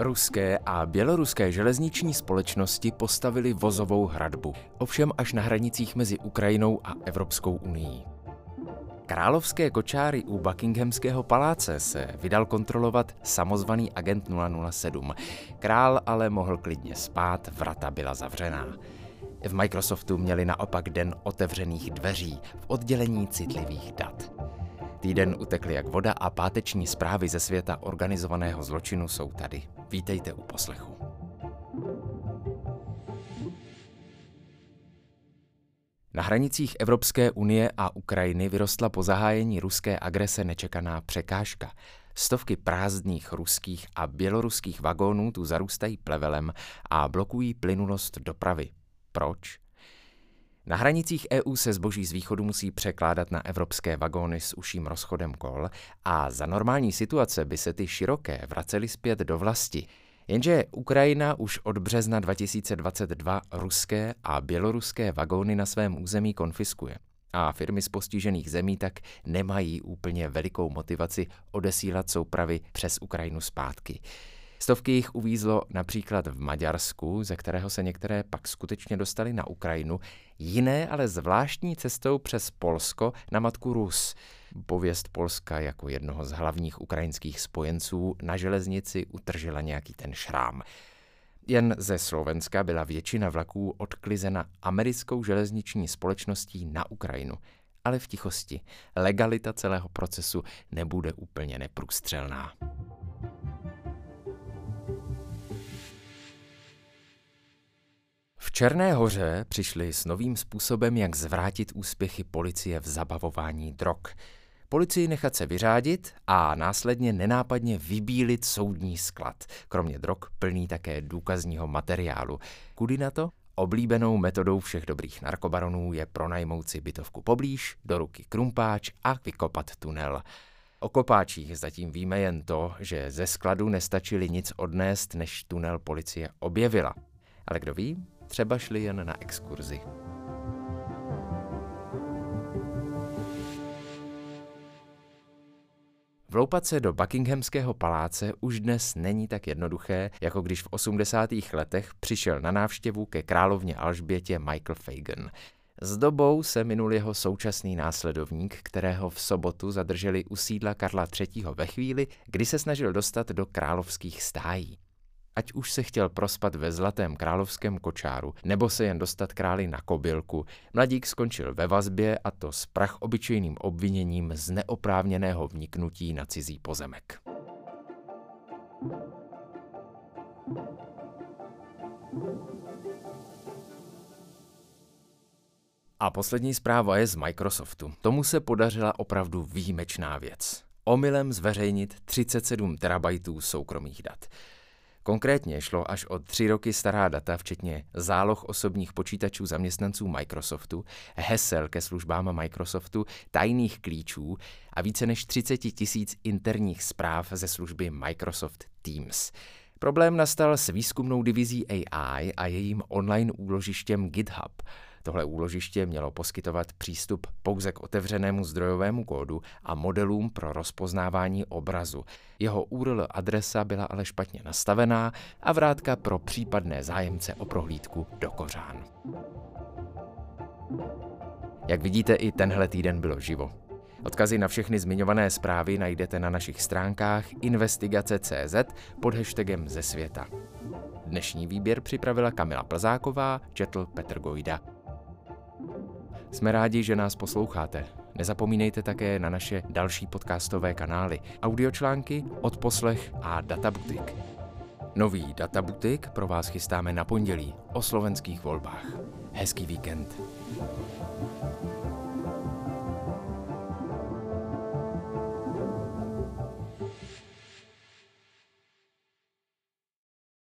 Ruské a běloruské železniční společnosti postavili vozovou hradbu, ovšem až na hranicích mezi Ukrajinou a Evropskou unii. Královské kočáry u Buckinghamského paláce se vydal kontrolovat samozvaný agent 007. Král ale mohl klidně spát, vrata byla zavřená. V Microsoftu měli naopak den otevřených dveří v oddělení citlivých dat. Týden utekl jak voda a páteční zprávy ze světa organizovaného zločinu jsou tady. Vítejte u poslechu. Na hranicích Evropské unie a Ukrajiny vyrostla po zahájení ruské agrese nečekaná překážka. Stovky prázdných ruských a běloruských vagónů tu zarůstají plevelem a blokují plynulost dopravy. Proč? Na hranicích EU se zboží z východu musí překládat na evropské vagóny s uším rozchodem kol a za normální situace by se ty široké vracely zpět do vlasti. Jenže Ukrajina už od března 2022 ruské a běloruské vagóny na svém území konfiskuje. A firmy z postižených zemí tak nemají úplně velikou motivaci odesílat soupravy přes Ukrajinu zpátky. Stovky jich uvízlo například v Maďarsku, ze kterého se některé pak skutečně dostali na Ukrajinu, jiné ale zvláštní cestou přes Polsko na matku Rus. Pověst Polska jako jednoho z hlavních ukrajinských spojenců na železnici utržila nějaký ten šrám. Jen ze Slovenska byla většina vlaků odklizena americkou železniční společností na Ukrajinu. Ale v tichosti. Legalita celého procesu nebude úplně neprůstřelná. Černé hoře přišli s novým způsobem, jak zvrátit úspěchy policie v zabavování drog. Policii nechat se vyřádit a následně nenápadně vybílit soudní sklad, kromě drog plný také důkazního materiálu. Kudy na to? Oblíbenou metodou všech dobrých narkobaronů je pronajmout si bytovku poblíž, do ruky krumpáč a vykopat tunel. O kopáčích zatím víme jen to, že ze skladu nestačili nic odnést, než tunel policie objevila. Ale kdo ví, třeba šli jen na exkurzi. Vloupat se do Buckinghamského paláce už dnes není tak jednoduché, jako když v 80. letech přišel na návštěvu ke královně Alžbětě Michael Fagan. S dobou se minul jeho současný následovník, kterého v sobotu zadrželi u sídla Karla III. ve chvíli, kdy se snažil dostat do královských stájí. Ať už se chtěl prospat ve zlatém královském kočáru, nebo se jen dostat králi na kobylku, mladík skončil ve vazbě a to s prach obyčejným obviněním z neoprávněného vniknutí na cizí pozemek. A poslední zpráva je z Microsoftu. Tomu se podařila opravdu výjimečná věc. Omylem zveřejnit 37 terabajtů soukromých dat. Konkrétně šlo až o tři roky stará data, včetně záloh osobních počítačů zaměstnanců Microsoftu, hesel ke službám Microsoftu, tajných klíčů a více než 30 tisíc interních zpráv ze služby Microsoft Teams. Problém nastal s výzkumnou divizí AI a jejím online úložištěm GitHub – Tohle úložiště mělo poskytovat přístup pouze k otevřenému zdrojovému kódu a modelům pro rozpoznávání obrazu. Jeho URL adresa byla ale špatně nastavená a vrátka pro případné zájemce o prohlídku do kořán. Jak vidíte, i tenhle týden bylo živo. Odkazy na všechny zmiňované zprávy najdete na našich stránkách investigace.cz pod hashtagem ze světa. Dnešní výběr připravila Kamila Plzáková, četl Petr Gojda. Jsme rádi, že nás posloucháte. Nezapomínejte také na naše další podcastové kanály, audiočlánky, odposlech a Databutik. Nový Databutik pro vás chystáme na pondělí o slovenských volbách. Hezký víkend.